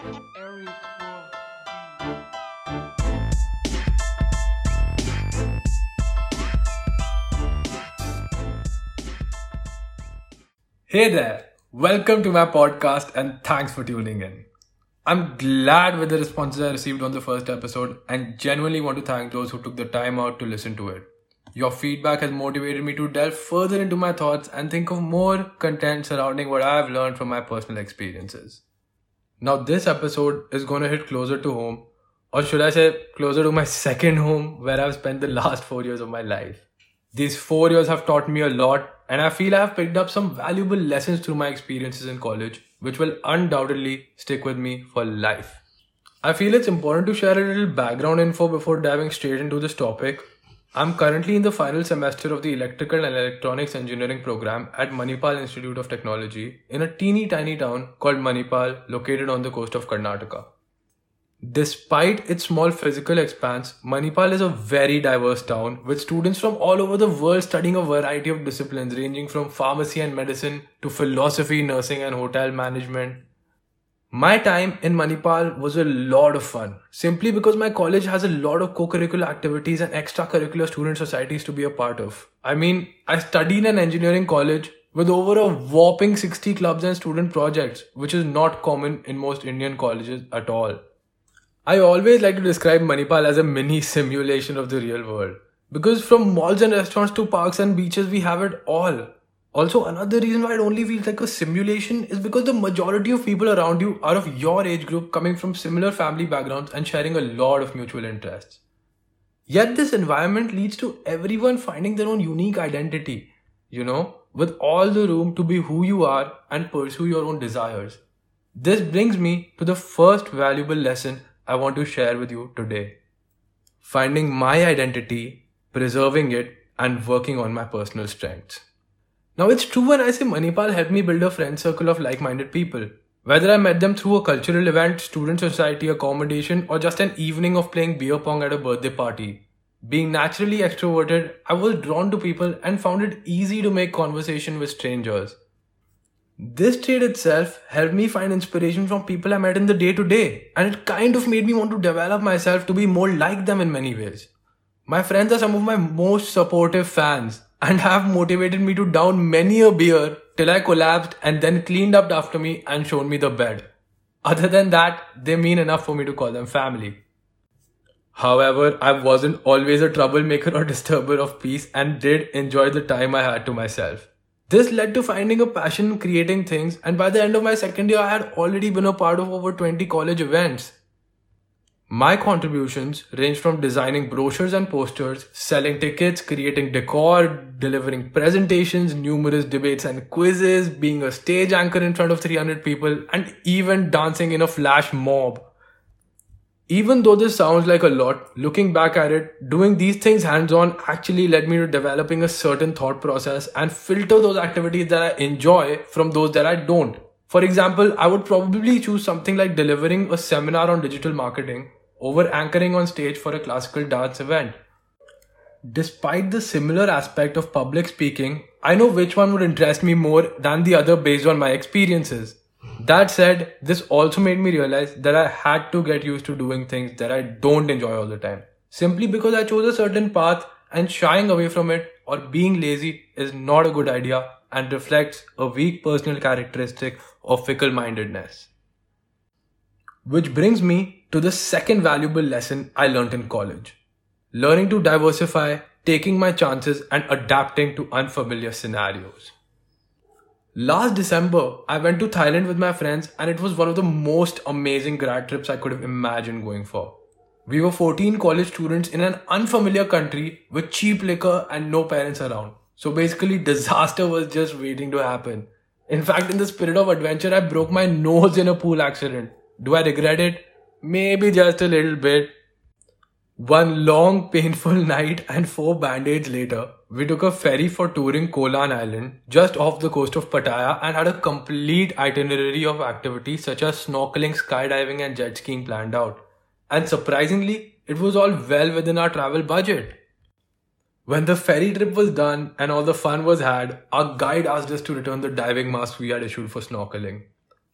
Hey there, welcome to my podcast and thanks for tuning in. I'm glad with the responses I received on the first episode and genuinely want to thank those who took the time out to listen to it. Your feedback has motivated me to delve further into my thoughts and think of more content surrounding what I've learned from my personal experiences. Now, this episode is going to hit closer to home, or should I say, closer to my second home where I've spent the last four years of my life. These four years have taught me a lot, and I feel I have picked up some valuable lessons through my experiences in college, which will undoubtedly stick with me for life. I feel it's important to share a little background info before diving straight into this topic. I'm currently in the final semester of the Electrical and Electronics Engineering program at Manipal Institute of Technology in a teeny tiny town called Manipal located on the coast of Karnataka. Despite its small physical expanse, Manipal is a very diverse town with students from all over the world studying a variety of disciplines ranging from pharmacy and medicine to philosophy, nursing, and hotel management my time in Manipal was a lot of fun simply because my college has a lot of co-curricular activities and extracurricular student societies to be a part of. I mean, I studied in an engineering college with over a whopping 60 clubs and student projects, which is not common in most Indian colleges at all. I always like to describe Manipal as a mini simulation of the real world because from malls and restaurants to parks and beaches, we have it all. Also, another reason why it only feels like a simulation is because the majority of people around you are of your age group coming from similar family backgrounds and sharing a lot of mutual interests. Yet, this environment leads to everyone finding their own unique identity, you know, with all the room to be who you are and pursue your own desires. This brings me to the first valuable lesson I want to share with you today finding my identity, preserving it, and working on my personal strengths. Now, it's true when I say Manipal helped me build a friend circle of like minded people. Whether I met them through a cultural event, student society accommodation, or just an evening of playing beer pong at a birthday party. Being naturally extroverted, I was drawn to people and found it easy to make conversation with strangers. This trait itself helped me find inspiration from people I met in the day to day, and it kind of made me want to develop myself to be more like them in many ways. My friends are some of my most supportive fans, and have motivated me to down many a beer till I collapsed and then cleaned up after me and shown me the bed. Other than that, they mean enough for me to call them family. However, I wasn't always a troublemaker or disturber of peace and did enjoy the time I had to myself. This led to finding a passion in creating things, and by the end of my second year, I had already been a part of over 20 college events. My contributions range from designing brochures and posters, selling tickets, creating decor, delivering presentations, numerous debates and quizzes, being a stage anchor in front of 300 people, and even dancing in a flash mob. Even though this sounds like a lot, looking back at it, doing these things hands on actually led me to developing a certain thought process and filter those activities that I enjoy from those that I don't. For example, I would probably choose something like delivering a seminar on digital marketing over anchoring on stage for a classical dance event. Despite the similar aspect of public speaking, I know which one would interest me more than the other based on my experiences. That said, this also made me realize that I had to get used to doing things that I don't enjoy all the time. Simply because I chose a certain path and shying away from it or being lazy is not a good idea and reflects a weak personal characteristic of fickle mindedness. Which brings me to the second valuable lesson I learned in college learning to diversify, taking my chances, and adapting to unfamiliar scenarios. Last December, I went to Thailand with my friends, and it was one of the most amazing grad trips I could have imagined going for. We were 14 college students in an unfamiliar country with cheap liquor and no parents around. So basically, disaster was just waiting to happen. In fact, in the spirit of adventure, I broke my nose in a pool accident. Do I regret it? Maybe just a little bit. One long, painful night and four band-aids later, we took a ferry for touring Koh Lan Island, just off the coast of Pattaya, and had a complete itinerary of activities such as snorkeling, skydiving, and jet skiing planned out. And surprisingly, it was all well within our travel budget. When the ferry trip was done and all the fun was had, our guide asked us to return the diving mask we had issued for snorkeling.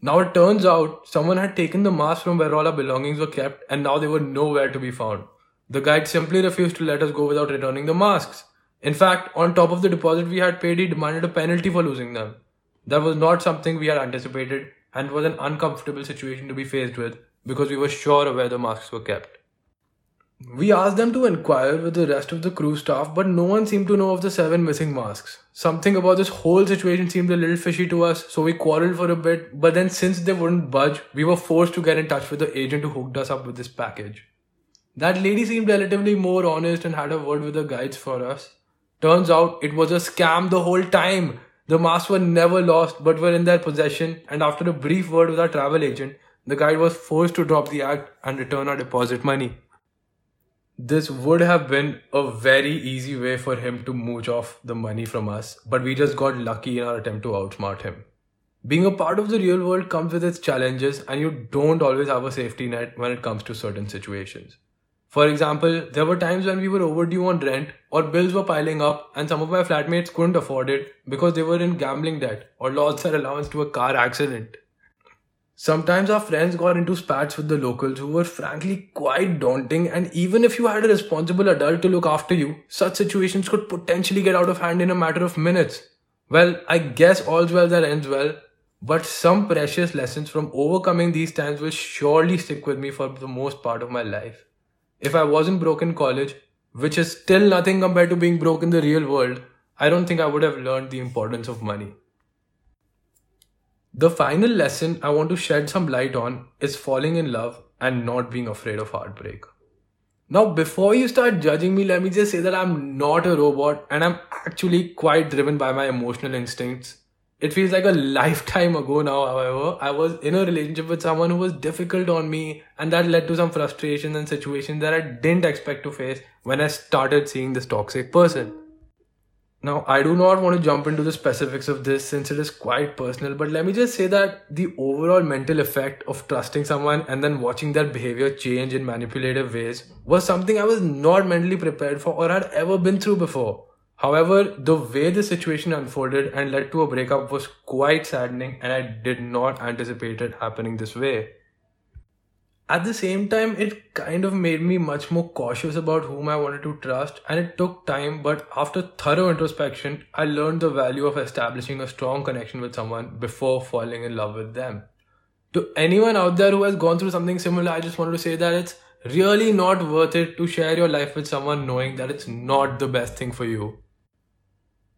Now it turns out someone had taken the mask from where all our belongings were kept and now they were nowhere to be found. The guide simply refused to let us go without returning the masks. In fact, on top of the deposit we had paid, he demanded a penalty for losing them. That was not something we had anticipated and was an uncomfortable situation to be faced with because we were sure of where the masks were kept. We asked them to inquire with the rest of the crew staff, but no one seemed to know of the seven missing masks. Something about this whole situation seemed a little fishy to us, so we quarreled for a bit, but then since they wouldn't budge, we were forced to get in touch with the agent who hooked us up with this package. That lady seemed relatively more honest and had a word with the guides for us. Turns out it was a scam the whole time. The masks were never lost but were in their possession, and after a brief word with our travel agent, the guide was forced to drop the act and return our deposit money. This would have been a very easy way for him to mooch off the money from us, but we just got lucky in our attempt to outsmart him. Being a part of the real world comes with its challenges, and you don't always have a safety net when it comes to certain situations. For example, there were times when we were overdue on rent or bills were piling up and some of my flatmates couldn't afford it because they were in gambling debt or lost their allowance to a car accident. Sometimes our friends got into spats with the locals who were frankly quite daunting and even if you had a responsible adult to look after you, such situations could potentially get out of hand in a matter of minutes. Well, I guess all's well that ends well, but some precious lessons from overcoming these times will surely stick with me for the most part of my life. If I wasn't broke in college, which is still nothing compared to being broke in the real world, I don't think I would have learned the importance of money. The final lesson I want to shed some light on is falling in love and not being afraid of heartbreak. Now, before you start judging me, let me just say that I'm not a robot and I'm actually quite driven by my emotional instincts it feels like a lifetime ago now, however. I was in a relationship with someone who was difficult on me, and that led to some frustrations and situations that I didn't expect to face when I started seeing this toxic person. Now, I do not want to jump into the specifics of this since it is quite personal, but let me just say that the overall mental effect of trusting someone and then watching their behavior change in manipulative ways was something I was not mentally prepared for or had ever been through before. However, the way the situation unfolded and led to a breakup was quite saddening, and I did not anticipate it happening this way. At the same time, it kind of made me much more cautious about whom I wanted to trust, and it took time, but after thorough introspection, I learned the value of establishing a strong connection with someone before falling in love with them. To anyone out there who has gone through something similar, I just wanted to say that it's really not worth it to share your life with someone knowing that it's not the best thing for you.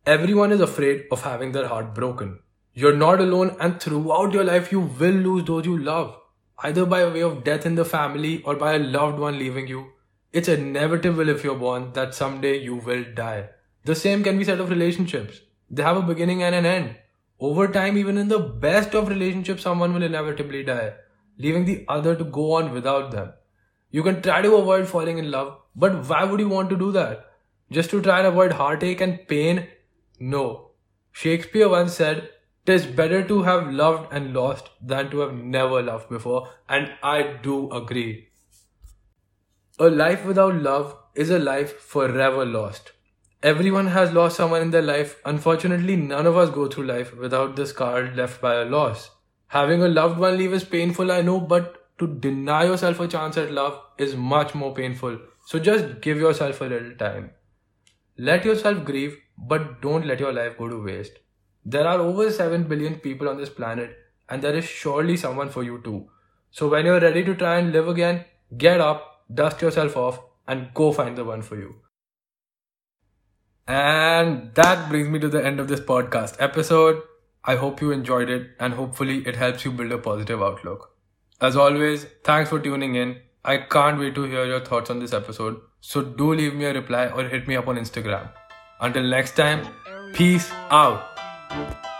Everyone is afraid of having their heart broken. You're not alone, and throughout your life, you will lose those you love, either by way of death in the family or by a loved one leaving you. It's inevitable if you're born that someday you will die. The same can be said of relationships. They have a beginning and an end. Over time, even in the best of relationships, someone will inevitably die, leaving the other to go on without them. You can try to avoid falling in love, but why would you want to do that? Just to try and avoid heartache and pain no. Shakespeare once said, "'Tis better to have loved and lost than to have never loved before, and I do agree. A life without love is a life forever lost. Everyone has lost someone in their life. Unfortunately, none of us go through life without the scar left by a loss. Having a loved one leave is painful, I know, but to deny yourself a chance at love is much more painful. So just give yourself a little time. Let yourself grieve but don't let your life go to waste. There are over 7 billion people on this planet, and there is surely someone for you too. So when you're ready to try and live again, get up, dust yourself off, and go find the one for you. And that brings me to the end of this podcast episode. I hope you enjoyed it, and hopefully, it helps you build a positive outlook. As always, thanks for tuning in. I can't wait to hear your thoughts on this episode, so do leave me a reply or hit me up on Instagram. Until next time, peace out. Thank you.